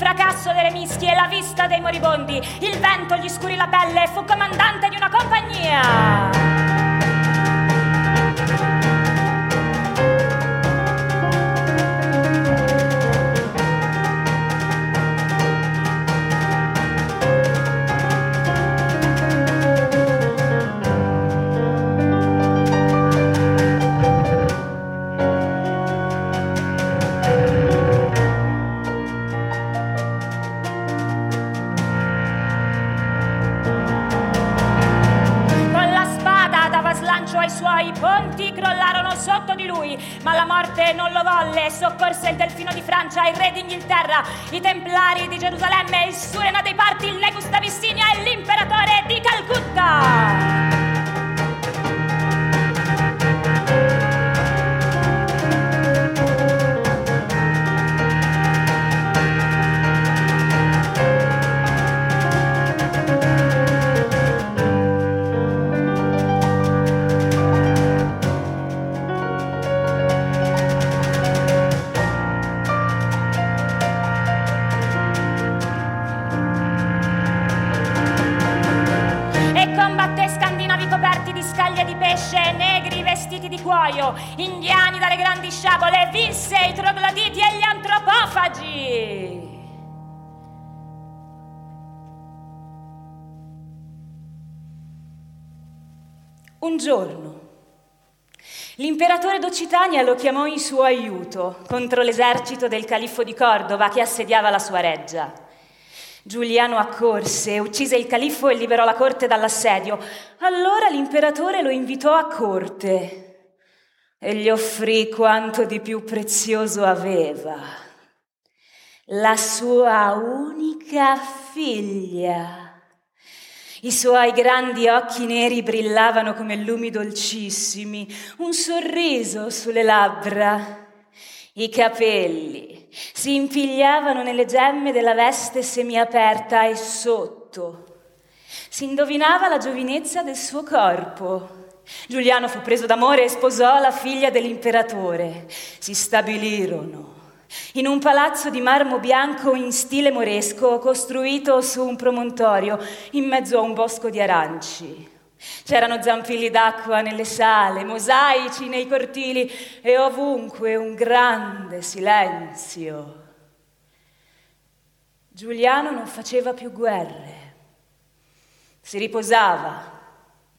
Fracasso delle mischie, la vista dei moribondi, il vento gli scurì la pelle, fu comandante di una compagnia. Volle. Soccorse il delfino di Francia, il re d'Inghilterra, i templari di Gerusalemme, il surena dei parti, il Negus Abissinia e l'imperatore di Calcutta. Indiani dalle grandi sciabole, vinse i trogloditi e gli antropofagi. Un giorno l'imperatore d'Occitania lo chiamò in suo aiuto contro l'esercito del califfo di Cordova che assediava la sua reggia. Giuliano accorse, uccise il califfo e liberò la corte dall'assedio. Allora l'imperatore lo invitò a corte e gli offrì quanto di più prezioso aveva. La sua unica figlia. I suoi grandi occhi neri brillavano come lumi dolcissimi, un sorriso sulle labbra. I capelli si impigliavano nelle gemme della veste semiaperta e sotto si indovinava la giovinezza del suo corpo. Giuliano fu preso d'amore e sposò la figlia dell'imperatore. Si stabilirono in un palazzo di marmo bianco in stile moresco costruito su un promontorio in mezzo a un bosco di aranci. C'erano zampilli d'acqua nelle sale, mosaici nei cortili e ovunque un grande silenzio. Giuliano non faceva più guerre, si riposava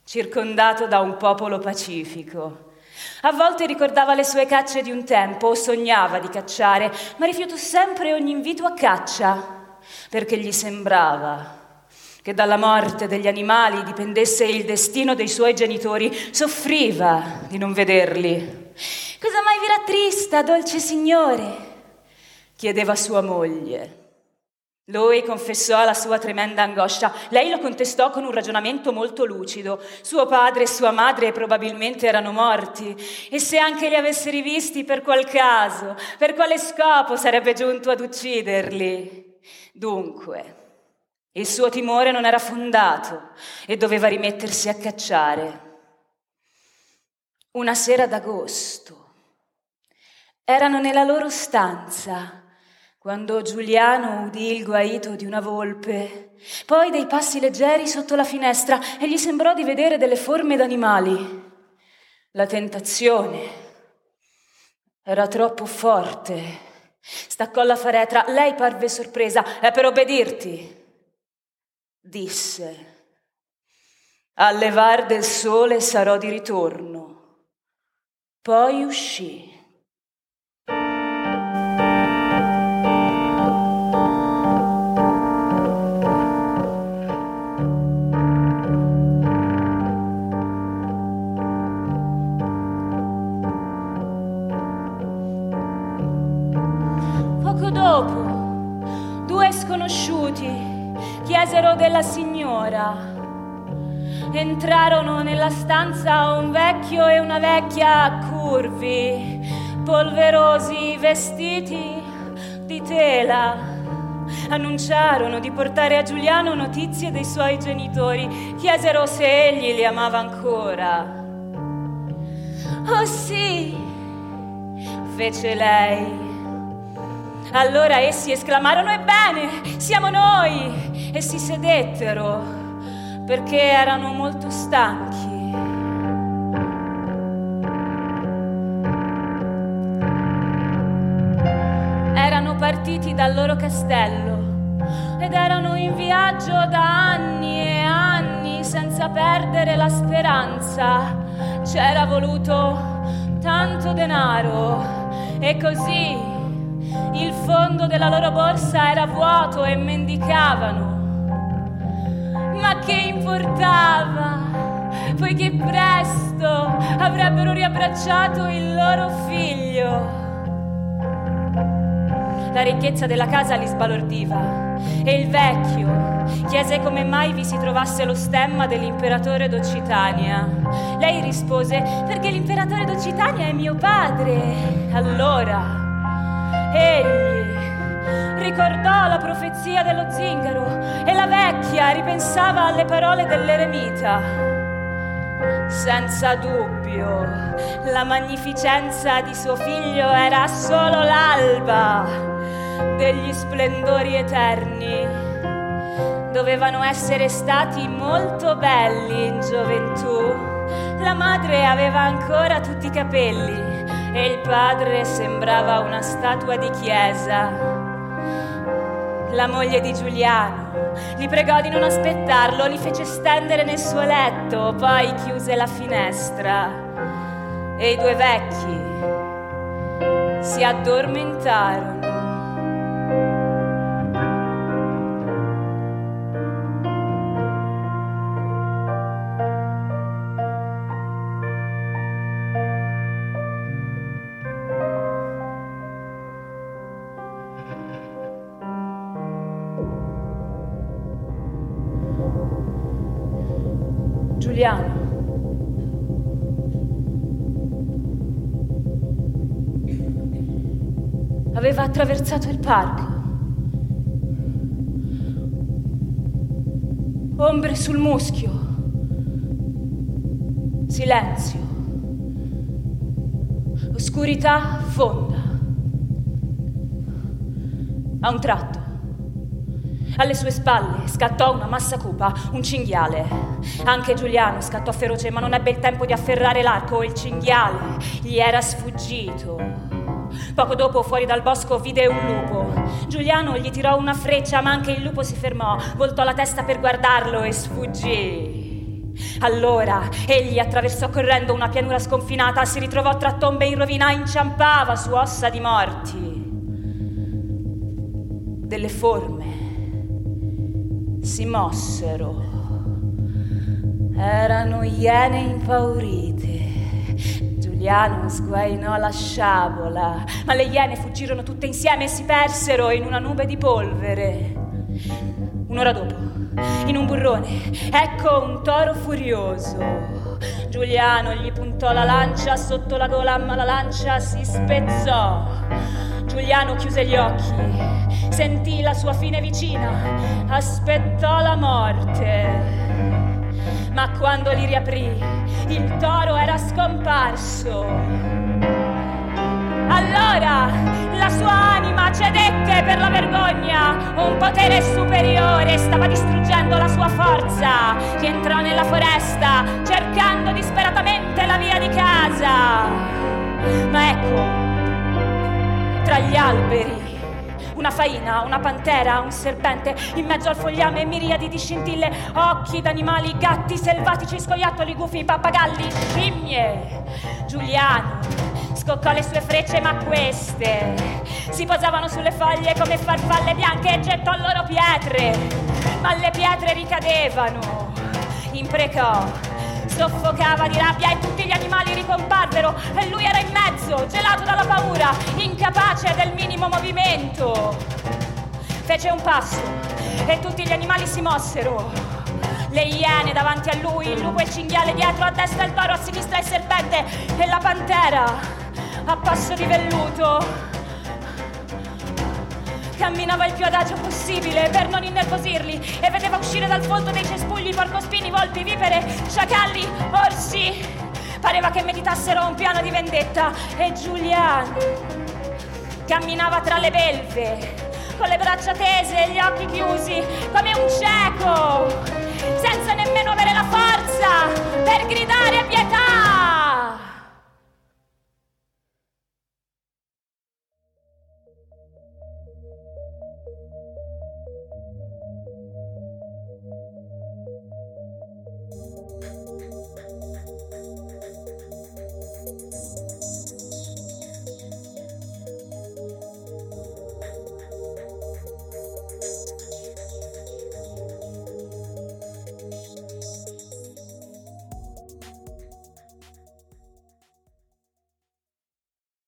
circondato da un popolo pacifico. A volte ricordava le sue cacce di un tempo o sognava di cacciare, ma rifiutò sempre ogni invito a caccia, perché gli sembrava che dalla morte degli animali dipendesse il destino dei suoi genitori, soffriva di non vederli. Cosa mai vi rattrista, dolce signore? chiedeva sua moglie. Lui confessò la sua tremenda angoscia. Lei lo contestò con un ragionamento molto lucido. Suo padre e sua madre probabilmente erano morti e se anche li avesse rivisti per qual caso, per quale scopo sarebbe giunto ad ucciderli? Dunque, il suo timore non era fondato e doveva rimettersi a cacciare. Una sera d'agosto erano nella loro stanza quando Giuliano udì il guaito di una volpe, poi dei passi leggeri sotto la finestra e gli sembrò di vedere delle forme d'animali. La tentazione era troppo forte. Staccò la faretra, lei parve sorpresa. È per obbedirti, disse. Al levar del sole sarò di ritorno. Poi uscì. Entrarono nella stanza un vecchio e una vecchia curvi, polverosi vestiti di tela. Annunciarono di portare a Giuliano notizie dei suoi genitori. Chiesero se egli li amava ancora. Oh sì, fece lei. Allora essi esclamarono, ebbene, siamo noi! E si sedettero perché erano molto stanchi. Erano partiti dal loro castello ed erano in viaggio da anni e anni senza perdere la speranza. C'era voluto tanto denaro e così il fondo della loro borsa era vuoto e mendicavano. Che importava, poiché presto avrebbero riabbracciato il loro figlio. La ricchezza della casa li sbalordiva e il vecchio chiese come mai vi si trovasse lo stemma dell'imperatore d'Occitania. Lei rispose: Perché l'imperatore d'Occitania è mio padre. Allora Egli ricordò la profezia dello zingaro e la vecchia ripensava alle parole dell'eremita. Senza dubbio, la magnificenza di suo figlio era solo l'alba degli splendori eterni. Dovevano essere stati molto belli in gioventù. La madre aveva ancora tutti i capelli e il padre sembrava una statua di chiesa. La moglie di Giuliano gli pregò di non aspettarlo, li fece stendere nel suo letto, poi chiuse la finestra e i due vecchi si addormentarono. Giuliano. Aveva attraversato il parco. Ombre sul muschio. Silenzio. Oscurità fonda. A un tratto alle sue spalle scattò una massa cupa, un cinghiale. Anche Giuliano scattò feroce, ma non ebbe il tempo di afferrare l'arco. Il cinghiale gli era sfuggito. Poco dopo, fuori dal bosco, vide un lupo. Giuliano gli tirò una freccia, ma anche il lupo si fermò, voltò la testa per guardarlo e sfuggì. Allora egli attraversò correndo una pianura sconfinata, si ritrovò tra tombe in rovina, inciampava su ossa di morti. Delle forme si mossero. Erano iene impaurite. Giuliano sguainò la sciabola, ma le iene fuggirono tutte insieme e si persero in una nube di polvere. Un'ora dopo, in un burrone, ecco un toro furioso. Giuliano gli puntò la lancia sotto la gola, ma la lancia si spezzò. Giuliano chiuse gli occhi, sentì la sua fine vicina, aspettò la morte. Ma quando li riaprì, il toro era scomparso. Allora la sua anima cedette per la vergogna. Un potere superiore stava distruggendo la sua forza. Rientrò nella foresta cercando disperatamente la via di casa. Ma ecco, tra gli alberi. Una faina, una pantera, un serpente, in mezzo al fogliame miriadi di scintille, occhi d'animali, gatti selvatici, scoiattoli, gufi, pappagalli, scimmie. Giuliano scoccò le sue frecce, ma queste si posavano sulle foglie come farfalle bianche e gettò loro pietre. Ma le pietre ricadevano. Imprecò soffocava di rabbia e tutti gli animali ricomparvero e lui era in mezzo, gelato dalla paura, incapace del minimo movimento. fece un passo e tutti gli animali si mossero. Le iene davanti a lui, il lupo e il cinghiale dietro, a destra il toro, a sinistra il serpente e la pantera a passo di velluto camminava il più adagio possibile per non innervosirli. E vedeva uscire dal fondo dei cespugli porcospini, volpi, vipere, sciacalli, orsi. Pareva che meditassero un piano di vendetta. E Giuliano camminava tra le belve con le braccia tese e gli occhi chiusi come un cieco senza nemmeno avere la forza per gridare a piedi